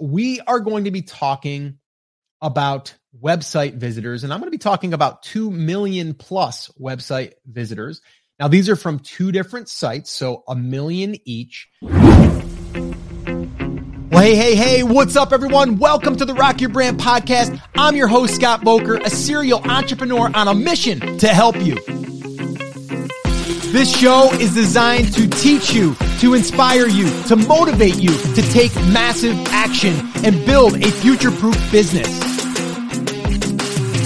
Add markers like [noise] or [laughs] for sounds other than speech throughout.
we are going to be talking about website visitors, and I'm going to be talking about 2 million plus website visitors. Now, these are from two different sites, so a million each. Well, hey, hey, hey, what's up, everyone? Welcome to the Rock Your Brand podcast. I'm your host, Scott Voelker, a serial entrepreneur on a mission to help you. This show is designed to teach you, to inspire you, to motivate you to take massive action and build a future proof business.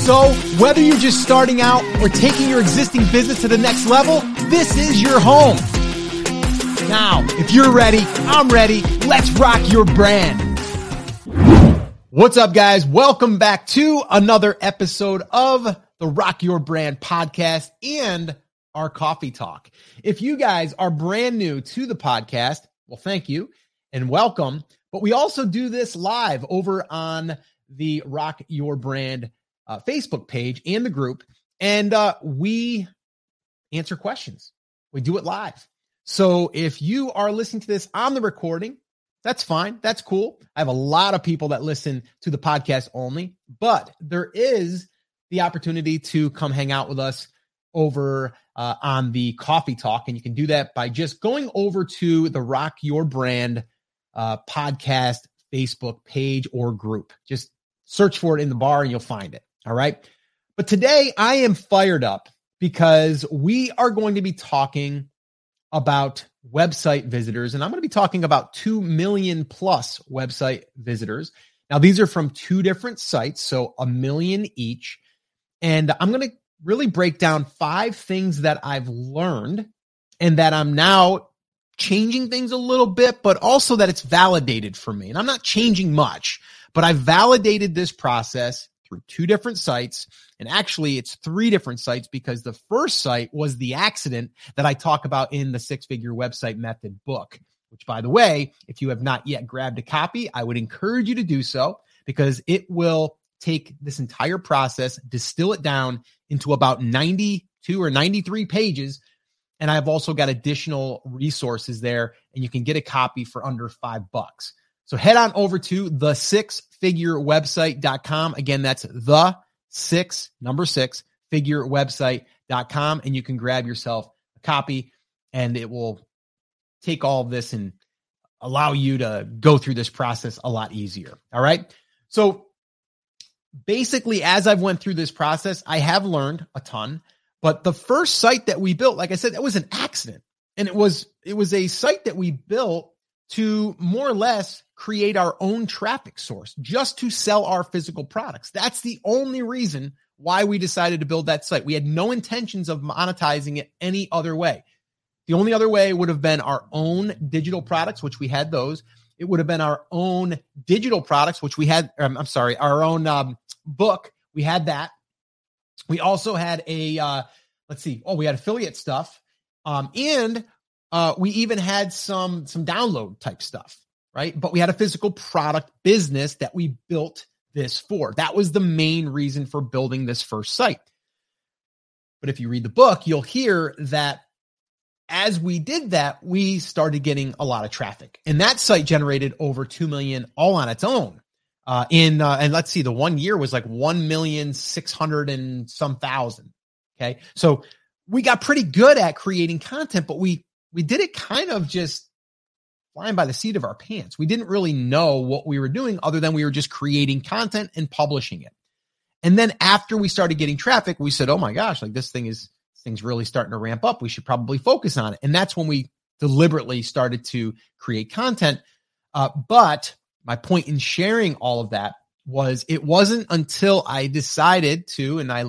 So, whether you're just starting out or taking your existing business to the next level, this is your home. Now, if you're ready, I'm ready. Let's rock your brand. What's up, guys? Welcome back to another episode of the Rock Your Brand podcast and our coffee talk. If you guys are brand new to the podcast, well, thank you and welcome. But we also do this live over on the Rock Your Brand uh, Facebook page and the group. And uh, we answer questions. We do it live. So if you are listening to this on the recording, that's fine. That's cool. I have a lot of people that listen to the podcast only, but there is the opportunity to come hang out with us over uh, on the coffee talk. And you can do that by just going over to the Rock Your Brand uh, podcast Facebook page or group. Just search for it in the bar and you'll find it. All right. But today I am fired up because we are going to be talking about website visitors, and I'm going to be talking about 2 million plus website visitors. Now, these are from two different sites, so a million each. And I'm going to really break down five things that I've learned and that I'm now changing things a little bit, but also that it's validated for me. And I'm not changing much, but I've validated this process through two different sites. And actually, it's three different sites because the first site was the accident that I talk about in the six figure website method book, which, by the way, if you have not yet grabbed a copy, I would encourage you to do so because it will take this entire process, distill it down into about 92 or 93 pages. And I've also got additional resources there, and you can get a copy for under five bucks. So head on over to the six figure website.com. Again, that's the six, number six, figure website.com. And you can grab yourself a copy and it will take all of this and allow you to go through this process a lot easier. All right. So basically, as I've went through this process, I have learned a ton. But the first site that we built, like I said, that was an accident. And it was it was a site that we built to more or less create our own traffic source just to sell our physical products. That's the only reason why we decided to build that site. We had no intentions of monetizing it any other way. The only other way would have been our own digital products, which we had those. It would have been our own digital products, which we had, um, I'm sorry, our own um, book. We had that. We also had a, uh, let's see, oh, we had affiliate stuff. Um, and uh, we even had some some download type stuff, right? But we had a physical product business that we built this for. That was the main reason for building this first site. But if you read the book, you'll hear that as we did that, we started getting a lot of traffic, and that site generated over two million all on its own. Uh, in uh, and let's see, the one year was like one million six hundred and some thousand. Okay, so we got pretty good at creating content, but we we did it kind of just flying by the seat of our pants. We didn't really know what we were doing other than we were just creating content and publishing it. And then after we started getting traffic, we said, "Oh my gosh, like this thing is this thing's really starting to ramp up. We should probably focus on it." And that's when we deliberately started to create content. Uh, but my point in sharing all of that was it wasn't until I decided to, and I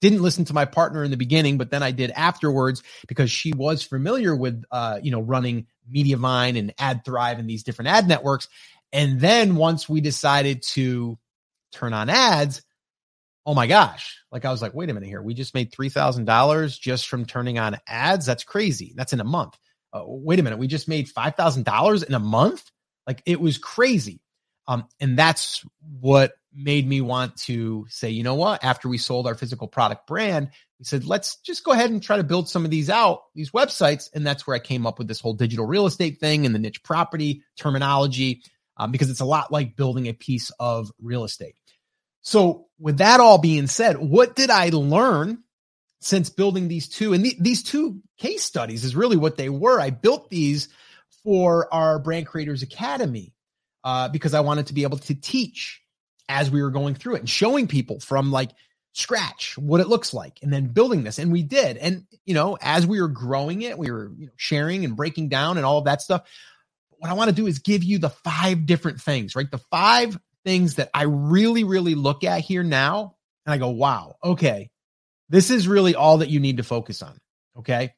didn't listen to my partner in the beginning, but then I did afterwards because she was familiar with, uh, you know, running Mediavine and AdThrive and these different ad networks. And then once we decided to turn on ads, oh my gosh, like I was like, wait a minute here. We just made $3,000 just from turning on ads. That's crazy. That's in a month. Uh, wait a minute. We just made $5,000 in a month. Like it was crazy. Um, and that's what made me want to say, you know what? After we sold our physical product brand, we said, let's just go ahead and try to build some of these out, these websites. And that's where I came up with this whole digital real estate thing and the niche property terminology. um, because it's a lot like building a piece of real estate. So, with that all being said, what did I learn since building these two? And these two case studies is really what they were. I built these for our Brand Creators Academy uh, because I wanted to be able to teach as we were going through it and showing people from like scratch what it looks like and then building this. And we did. And you know as we were growing it we were you know sharing and breaking down and all of that stuff what i want to do is give you the five different things right? The five things that i really really look at here now and i go wow okay. This is really all that you need to focus on okay?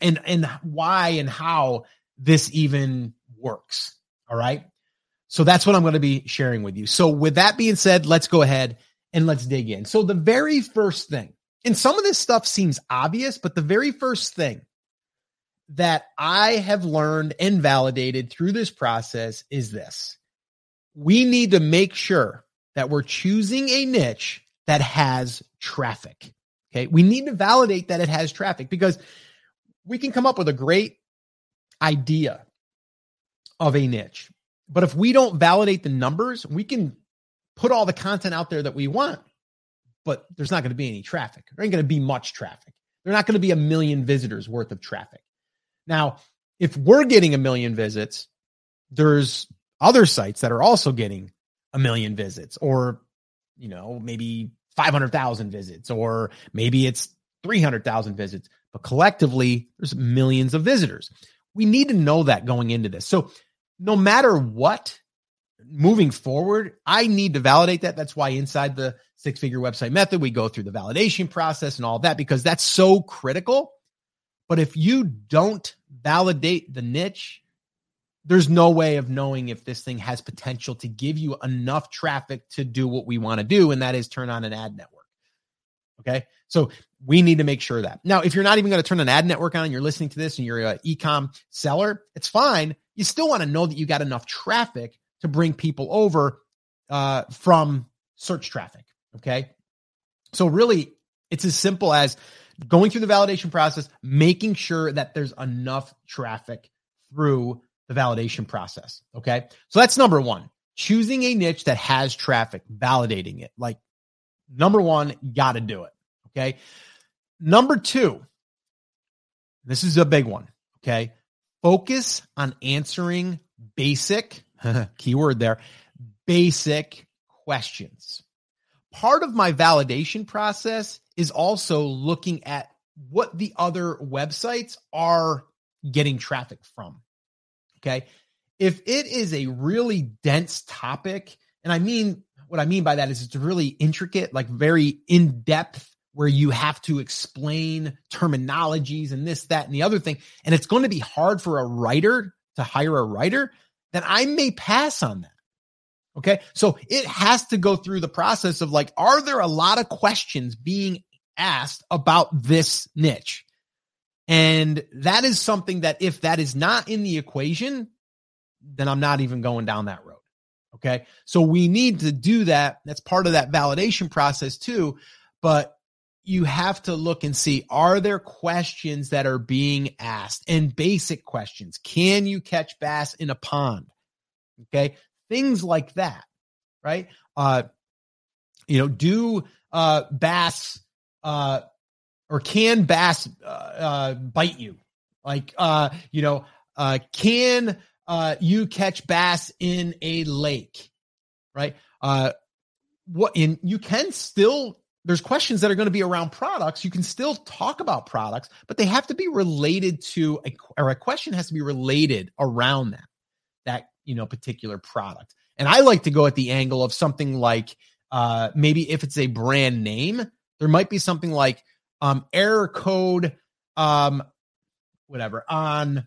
And and why and how this even works all right so that's what i'm going to be sharing with you so with that being said let's go ahead and let's dig in. So, the very first thing, and some of this stuff seems obvious, but the very first thing that I have learned and validated through this process is this we need to make sure that we're choosing a niche that has traffic. Okay. We need to validate that it has traffic because we can come up with a great idea of a niche. But if we don't validate the numbers, we can put all the content out there that we want, but there's not going to be any traffic. There ain't going to be much traffic. There's not going to be a million visitors worth of traffic. Now, if we're getting a million visits, there's other sites that are also getting a million visits, or, you know, maybe 500,000 visits, or maybe it's 300,000 visits, but collectively, there's millions of visitors. We need to know that going into this. So, no matter what moving forward, I need to validate that. That's why inside the six figure website method, we go through the validation process and all that because that's so critical. But if you don't validate the niche, there's no way of knowing if this thing has potential to give you enough traffic to do what we want to do, and that is turn on an ad network. Okay. So we need to make sure that. Now, if you're not even going to turn an ad network on and you're listening to this and you're an e-com seller, it's fine. You still want to know that you got enough traffic to bring people over uh, from search traffic. Okay. So, really, it's as simple as going through the validation process, making sure that there's enough traffic through the validation process. Okay. So, that's number one choosing a niche that has traffic, validating it. Like, number one, got to do it. Okay. Number two, this is a big one. Okay. Focus on answering basic [laughs] keyword there, basic questions. Part of my validation process is also looking at what the other websites are getting traffic from. Okay. If it is a really dense topic, and I mean, what I mean by that is it's really intricate, like very in depth, where you have to explain terminologies and this, that, and the other thing. And it's going to be hard for a writer to hire a writer then I may pass on that. Okay. So it has to go through the process of like, are there a lot of questions being asked about this niche? And that is something that if that is not in the equation, then I'm not even going down that road. Okay. So we need to do that. That's part of that validation process too. But you have to look and see are there questions that are being asked? And basic questions. Can you catch bass in a pond? Okay? Things like that right? Uh you know do uh bass uh or can bass uh, uh bite you? Like uh you know uh can uh you catch bass in a lake? Right? Uh what in you can still there's questions that are going to be around products. You can still talk about products, but they have to be related to a, or a question has to be related around that, that, you know, particular product. And I like to go at the angle of something like, uh, maybe if it's a brand name, there might be something like, um, error code, um, whatever on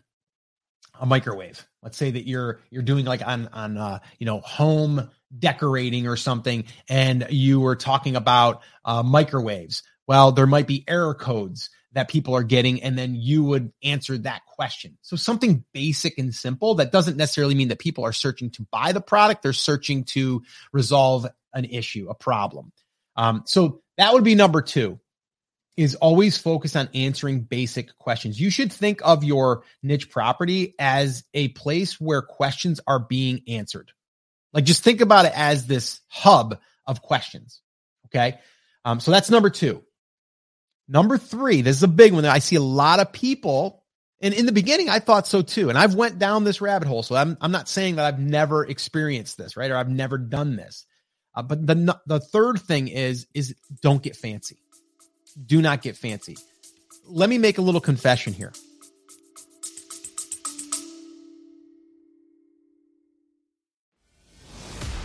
a microwave. Let's say that you're, you're doing like on, on, uh, you know, home, decorating or something and you were talking about uh, microwaves well there might be error codes that people are getting and then you would answer that question so something basic and simple that doesn't necessarily mean that people are searching to buy the product they're searching to resolve an issue a problem um, so that would be number two is always focus on answering basic questions. You should think of your niche property as a place where questions are being answered. Like just think about it as this hub of questions. Okay. Um, so that's number two. Number three, this is a big one that I see a lot of people. And in the beginning, I thought so too. And I've went down this rabbit hole. So I'm, I'm not saying that I've never experienced this, right? Or I've never done this. Uh, but the, the third thing is, is don't get fancy. Do not get fancy. Let me make a little confession here.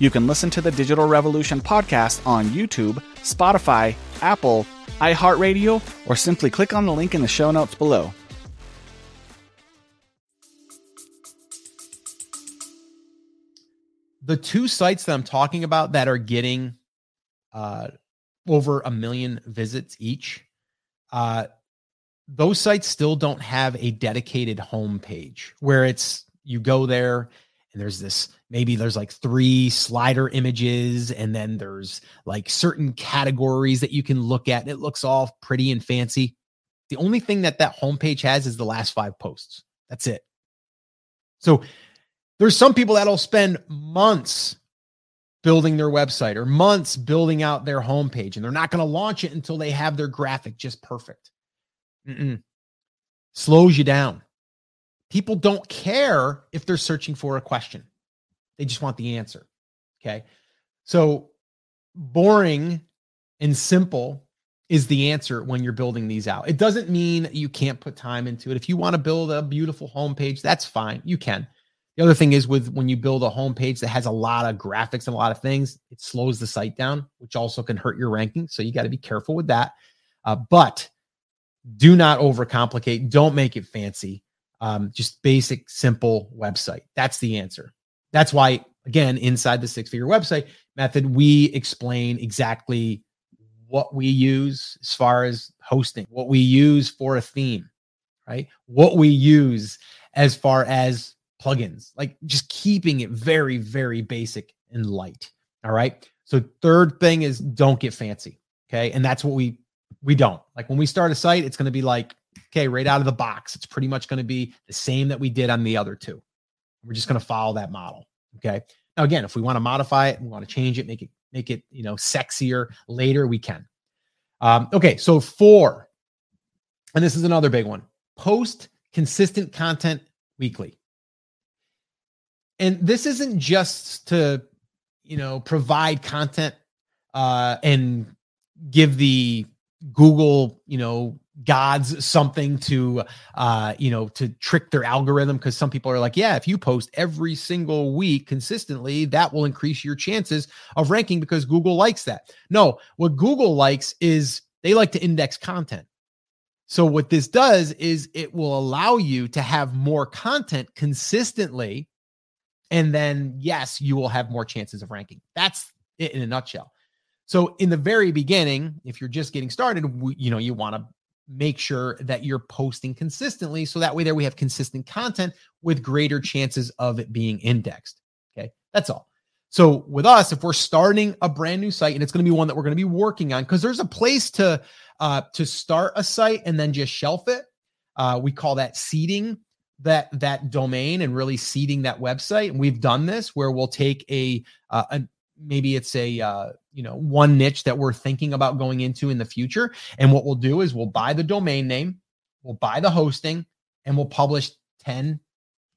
You can listen to the Digital Revolution podcast on YouTube, Spotify, Apple, iHeartRadio, or simply click on the link in the show notes below. The two sites that I'm talking about that are getting uh, over a million visits each, uh, those sites still don't have a dedicated homepage where it's you go there and there's this maybe there's like three slider images and then there's like certain categories that you can look at and it looks all pretty and fancy. The only thing that that homepage has is the last five posts. That's it. So there's some people that'll spend months building their website or months building out their homepage and they're not going to launch it until they have their graphic just perfect. Mm-mm. slows you down People don't care if they're searching for a question, they just want the answer. Okay. So boring and simple is the answer when you're building these out. It doesn't mean you can't put time into it. If you want to build a beautiful homepage, that's fine. You can. The other thing is with when you build a homepage that has a lot of graphics and a lot of things, it slows the site down, which also can hurt your ranking. So you got to be careful with that. Uh, but do not overcomplicate. Don't make it fancy um, just basic, simple website. That's the answer. That's why, again, inside the six figure website method, we explain exactly what we use as far as hosting, what we use for a theme, right? What we use as far as plugins, like just keeping it very, very basic and light. All right. So, third thing is don't get fancy. Okay. And that's what we, we don't like when we start a site, it's going to be like Okay, right out of the box, it's pretty much going to be the same that we did on the other two. We're just going to follow that model. Okay. Now, again, if we want to modify it, we want to change it, make it make it you know sexier later, we can. Um, okay, so four, and this is another big one: post consistent content weekly. And this isn't just to you know provide content uh, and give the Google, you know, gods something to uh you know to trick their algorithm because some people are like yeah if you post every single week consistently that will increase your chances of ranking because google likes that. No what google likes is they like to index content. So what this does is it will allow you to have more content consistently and then yes you will have more chances of ranking. That's it in a nutshell. So in the very beginning, if you're just getting started, you know, you want to make sure that you're posting consistently so that way there we have consistent content with greater chances of it being indexed okay? That's all. So with us if we're starting a brand new site and it's going to be one that we're going to be working on because there's a place to uh to start a site and then just shelf it. Uh we call that seeding that that domain and really seeding that website and we've done this where we'll take a uh, maybe it's a uh, you know one niche that we're thinking about going into in the future. And what we'll do is we'll buy the domain name we'll buy the hosting and we'll publish 10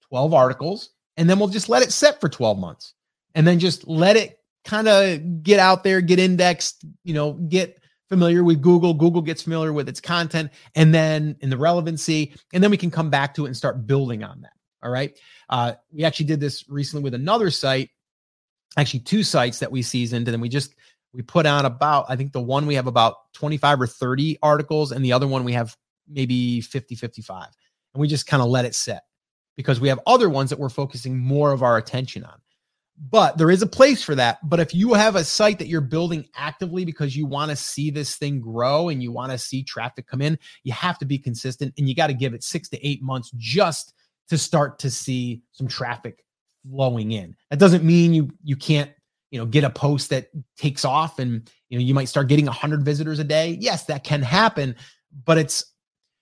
12 articles and then we'll just let it set for 12 months. And then just let it kind of get out there get indexed you know get familiar with google. Google gets familiar with its content and then in the relevancy and then we can come back to it and start building on that. All right? Uh, we actually did this recently with another site actually two sites that we seasoned and then we just we put out about i think the one we have about 25 or 30 articles and the other one we have maybe 50 55 and we just kind of let it sit because we have other ones that we're focusing more of our attention on but there is a place for that. But if you have a site that you're building actively because you want to see this thing grow and you want to see traffic come in, you have to be consistent and you got to give it six to eight months just to start to see some traffic flowing in. That doesn't mean you you can't you know get a post that takes off and you know you might start getting 100 visitors a day. Yes, that can happen, but it's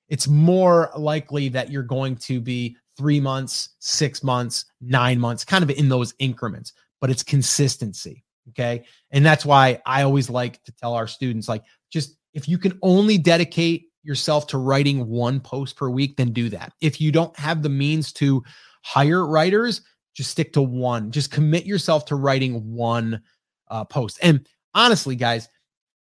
it's more likely that you're going to be three months, six months, nine months, kind of in those increments, but it's consistency. Okay. And that's why I always like to tell our students like, just if you can only dedicate yourself to writing one post per week, then do that. If you don't have the means to hire writers, just stick to one. Just commit yourself to writing one uh, post. And honestly, guys,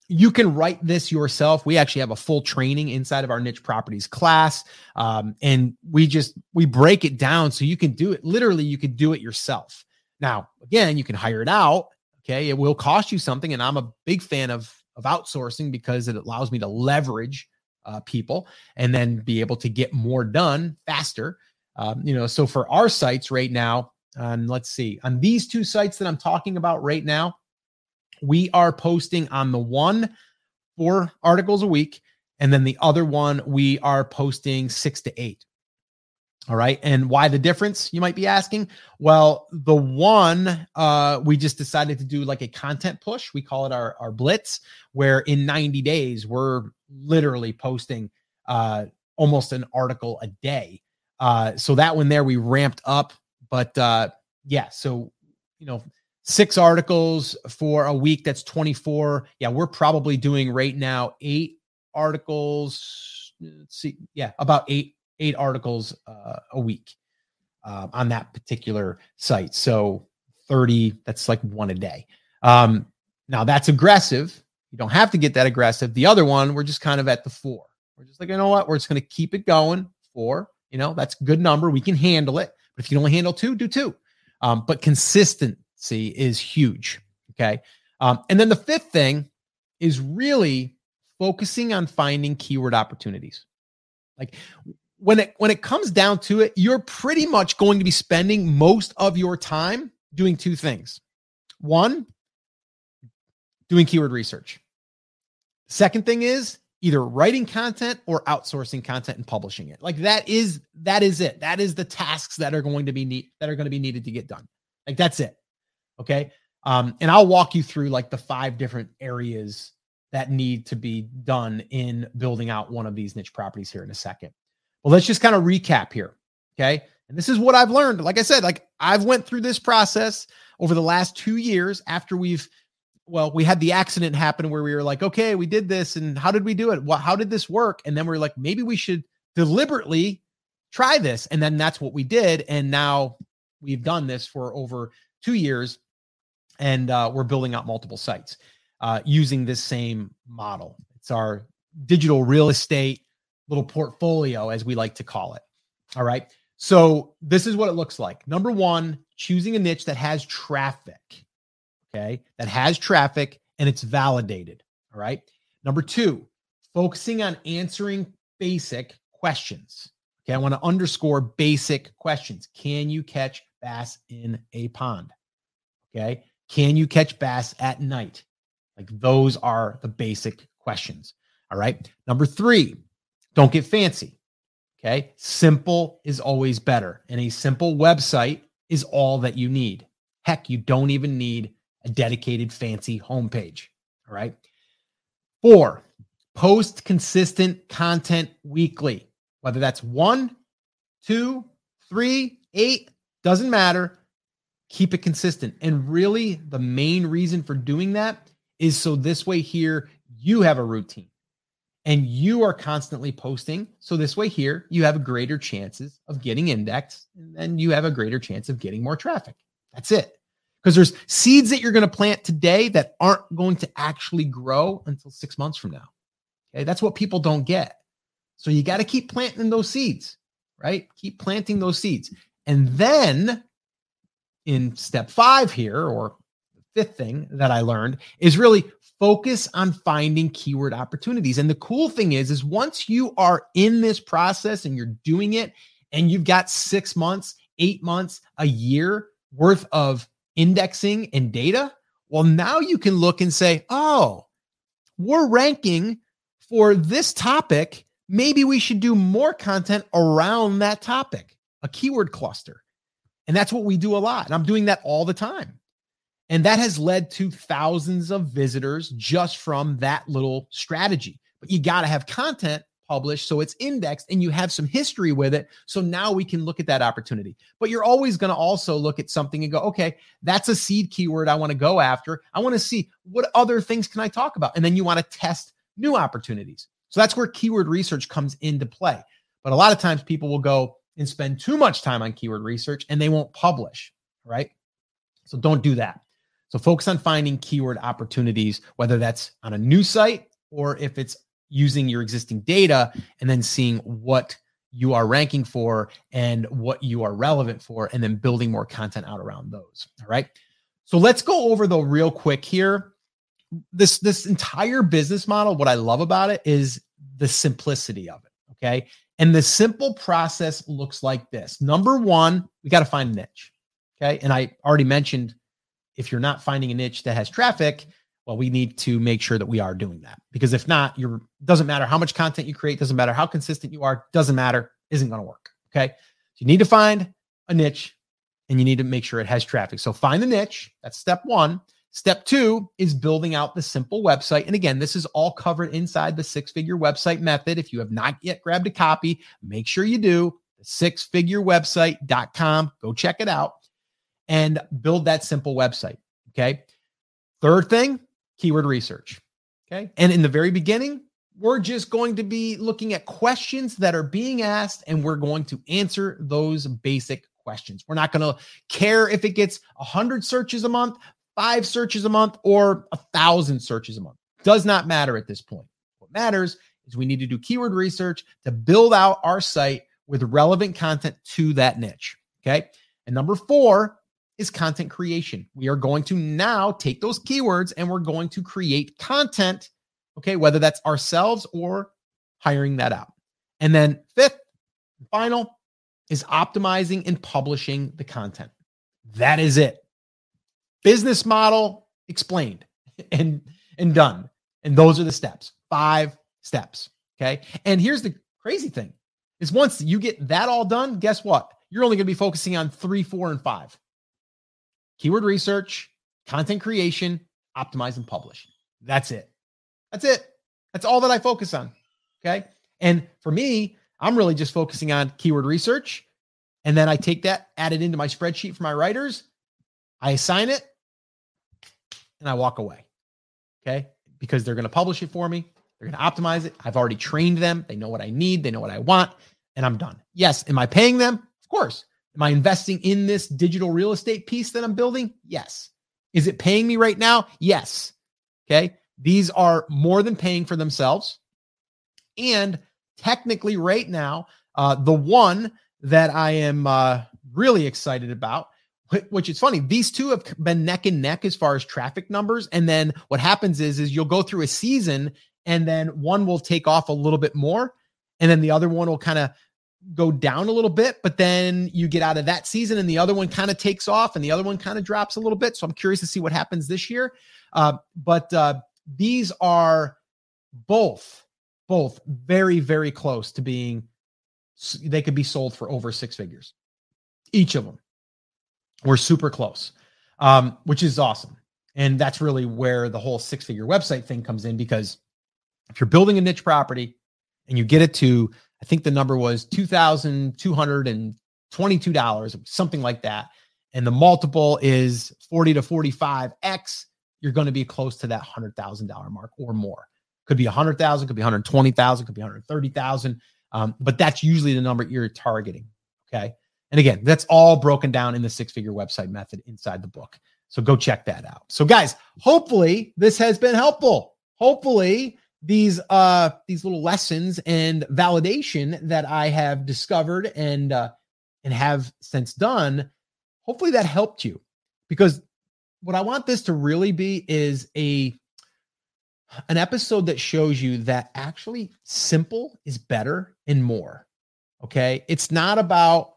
you can write this yourself we actually have a full training inside of our niche properties class um, and we just we break it down so you can do it literally you can do it yourself now again you can hire it out okay it will cost you something and i'm a big fan of of outsourcing because it allows me to leverage uh, people and then be able to get more done faster um, you know so for our sites right now and let's see on these two sites that i'm talking about right now we are posting on the one four articles a week. And then the other one, we are posting six to eight. All right. And why the difference, you might be asking? Well, the one, uh, we just decided to do like a content push. We call it our, our blitz, where in 90 days, we're literally posting uh, almost an article a day. Uh, so that one there, we ramped up. But uh, yeah, so, you know, six articles for a week that's 24 yeah we're probably doing right now eight articles let's see yeah about eight eight articles uh, a week uh, on that particular site. So 30 that's like one a day. Um, now that's aggressive. You don't have to get that aggressive. The other one we're just kind of at the four. We're just like you know what? We're just going to keep it going. Four you know that's good number. We can handle it but if you can only handle two do two um, but consistency is huge. Okay. Um, and then the fifth thing is really focusing on finding keyword opportunities. Like when it when it comes down to it, you're pretty much going to be spending most of your time doing two things. One, doing keyword research. Second thing is either writing content or outsourcing content and publishing it. Like that is that is it. That is the tasks that are going to be need that are going to be needed to get done. Like that's it. Okay. Um, and I'll walk you through like the five different areas that need to be done in building out one of these niche properties here in a second. Well, let's just kind of recap here. Okay. And this is what I've learned. Like I said, like I've went through this process over the last two years after we've well, we had the accident happen where we were like, okay, we did this, and how did we do it? Well, how did this work? And then we are like, maybe we should deliberately try this. And then that's what we did. And now we've done this for over two years, and uh, we're building out multiple sites uh, using this same model. It's our digital real estate little portfolio, as we like to call it. All right. So this is what it looks like. Number one, choosing a niche that has traffic. Okay. That has traffic and it's validated. All right. Number two, focusing on answering basic questions. Okay. I want to underscore basic questions. Can you catch bass in a pond? Okay. Can you catch bass at night? Like those are the basic questions. All right. Number three, don't get fancy. Okay. Simple is always better. And a simple website is all that you need. Heck, you don't even need a dedicated fancy homepage. All right. Four, post consistent content weekly, whether that's one, two, three, eight, doesn't matter. Keep it consistent. And really, the main reason for doing that is so this way here, you have a routine and you are constantly posting. So this way here, you have greater chances of getting indexed and you have a greater chance of getting more traffic. That's it. Because there's seeds that you're going to plant today that aren't going to actually grow until six months from now. Okay. That's what people don't get. So you got to keep planting those seeds, right? Keep planting those seeds. And then in step five here, or the fifth thing that I learned is really focus on finding keyword opportunities. And the cool thing is, is once you are in this process and you're doing it and you've got six months, eight months, a year worth of indexing and data, well, now you can look and say, oh, we're ranking for this topic. Maybe we should do more content around that topic, a keyword cluster. And that's what we do a lot. And I'm doing that all the time. And that has led to thousands of visitors just from that little strategy. But you got to have content published so it's indexed and you have some history with it. So now we can look at that opportunity. But you're always going to also look at something and go, okay, that's a seed keyword I want to go after. I want to see what other things can I talk about? And then you want to test new opportunities. So that's where keyword research comes into play. But a lot of times people will go and spend too much time on keyword research and they won't publish, right? So don't do that. So focus on finding keyword opportunities, whether that's on a new site or if it's using your existing data and then seeing what you are ranking for and what you are relevant for, and then building more content out around those. All right. So let's go over the real quick here. This this entire business model, what I love about it is the simplicity of it. Okay. And the simple process looks like this. Number one, we got to find a niche. Okay. And I already mentioned if you're not finding a niche that has traffic, well we need to make sure that we are doing that because if not you're doesn't matter how much content you create doesn't matter how consistent you are doesn't matter isn't going to work okay? So you need to find a niche and you need to make sure it has traffic. So find the niche that's step one. Step two is building out the simple website and again this is all covered inside the six figure website method. If you have not yet grabbed a copy make sure you do. sixfigurewebsite.com go check it out and build that simple website okay? Third thing keyword research. Okay. And in the very beginning, we're just going to be looking at questions that are being asked and we're going to answer those basic questions. We're not going to care if it gets 100 searches a month, five searches a month, or a thousand searches a month. Does not matter at this point. What matters is we need to do keyword research to build out our site with relevant content to that niche. Okay. And number four, is content creation. We are going to now take those keywords and we're going to create content, okay, whether that's ourselves or hiring that out. And then fifth, final is optimizing and publishing the content. That is it. Business model explained [laughs] and and done. And those are the steps. Five steps, okay? And here's the crazy thing. Is once you get that all done, guess what? You're only going to be focusing on 3, 4 and 5 keyword research, content creation, optimize and publish. That's it. That's it. That's all that I focus on. Okay. And for me, I'm really just focusing on keyword research. And then I take that, add it into my spreadsheet for my writers. I assign it and I walk away. Okay. Because they're going to publish it for me. They're going to optimize it. I've already trained them. They know what I need. They know what I want. And I'm done. Yes. Am I paying them? Of course. Am I investing in this digital real estate piece that I'm building? Yes. Is it paying me right now? Yes. Okay. These are more than paying for themselves. And technically, right now, uh, the one that I am uh, really excited about, which is funny, these two have been neck and neck as far as traffic numbers. And then what happens is, is you'll go through a season, and then one will take off a little bit more, and then the other one will kind of go down a little bit, but then you get out of that season and the other one kind of takes off and the other one kind of drops a little bit. So I'm curious to see what happens this year. Uh, but uh, these are both, both very, very close to being, they could be sold for over six figures. Each of them. We're super close, um, which is awesome. And that's really where the whole six figure website thing comes in because if you're building a niche property and you get it to I think the number was $2,222, something like that. And the multiple is 40 to 45x. You're going to be close to that $100,000 mark or more. Could be 100,000, could be 120,000, could be 130,000. Um, but that's usually the number you're targeting. Okay. And again, that's all broken down in the six figure website method inside the book. So go check that out. So, guys, hopefully this has been helpful. Hopefully, these uh these little lessons and validation that I have discovered and uh and have since done hopefully that helped you because what I want this to really be is a an episode that shows you that actually simple is better and more okay it's not about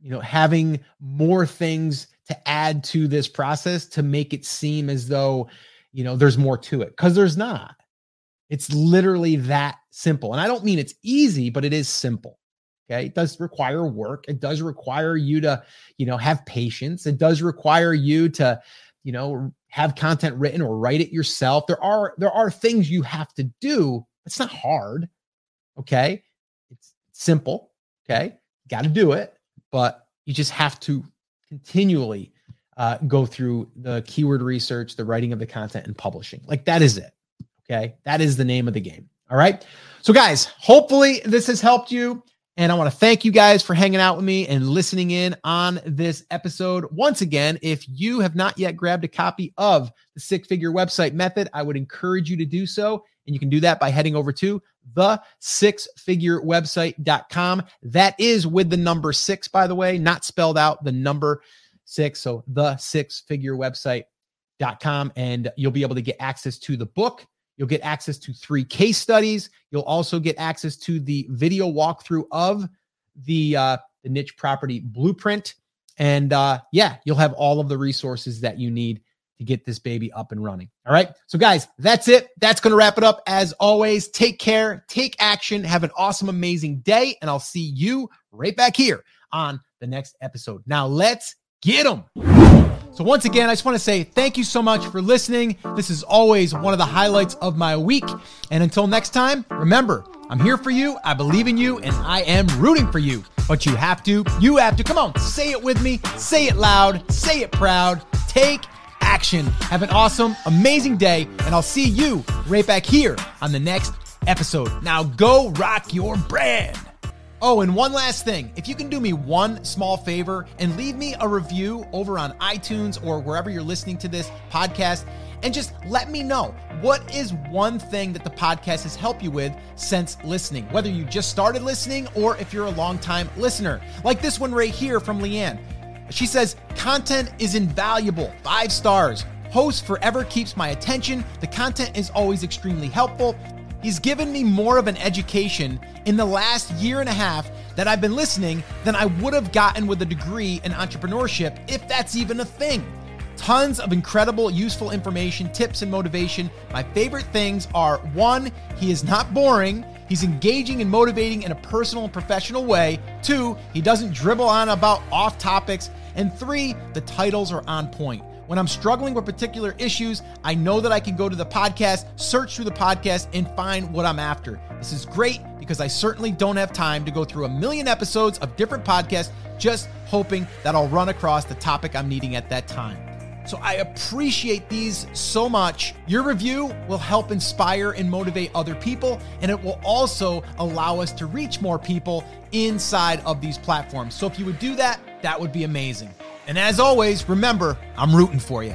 you know having more things to add to this process to make it seem as though, you know, there's more to it because there's not. It's literally that simple. And I don't mean it's easy, but it is simple. Okay. It does require work. It does require you to, you know, have patience. It does require you to, you know, have content written or write it yourself. There are there are things you have to do. It's not hard. Okay. It's simple. Okay. Got to do it, but you just have to continually uh, go through the keyword research, the writing of the content, and publishing. Like that is it. Okay. That is the name of the game. All right. So, guys, hopefully this has helped you. And I want to thank you guys for hanging out with me and listening in on this episode. Once again, if you have not yet grabbed a copy of the six figure website method, I would encourage you to do so. And you can do that by heading over to the six figure website.com. That is with the number six, by the way, not spelled out, the number six. So the six figure website.com. And you'll be able to get access to the book You'll get access to three case studies. You'll also get access to the video walkthrough of the uh, the niche property blueprint. And uh, yeah, you'll have all of the resources that you need to get this baby up and running. All right. So, guys, that's it. That's going to wrap it up. As always, take care, take action, have an awesome, amazing day, and I'll see you right back here on the next episode. Now, let's get them. So, once again, I just want to say thank you so much for listening. This is always one of the highlights of my week. And until next time, remember, I'm here for you, I believe in you, and I am rooting for you. But you have to, you have to, come on, say it with me, say it loud, say it proud, take action. Have an awesome, amazing day, and I'll see you right back here on the next episode. Now, go rock your brand. Oh, and one last thing. If you can do me one small favor and leave me a review over on iTunes or wherever you're listening to this podcast, and just let me know what is one thing that the podcast has helped you with since listening, whether you just started listening or if you're a long-time listener. Like this one right here from Leanne. She says, Content is invaluable, five stars. Host forever keeps my attention. The content is always extremely helpful. He's given me more of an education in the last year and a half that I've been listening than I would have gotten with a degree in entrepreneurship, if that's even a thing. Tons of incredible, useful information, tips, and motivation. My favorite things are one, he is not boring. He's engaging and motivating in a personal and professional way. Two, he doesn't dribble on about off topics. And three, the titles are on point. When I'm struggling with particular issues, I know that I can go to the podcast, search through the podcast, and find what I'm after. This is great because I certainly don't have time to go through a million episodes of different podcasts just hoping that I'll run across the topic I'm needing at that time. So I appreciate these so much. Your review will help inspire and motivate other people, and it will also allow us to reach more people inside of these platforms. So if you would do that, that would be amazing. And as always, remember, I'm rooting for you.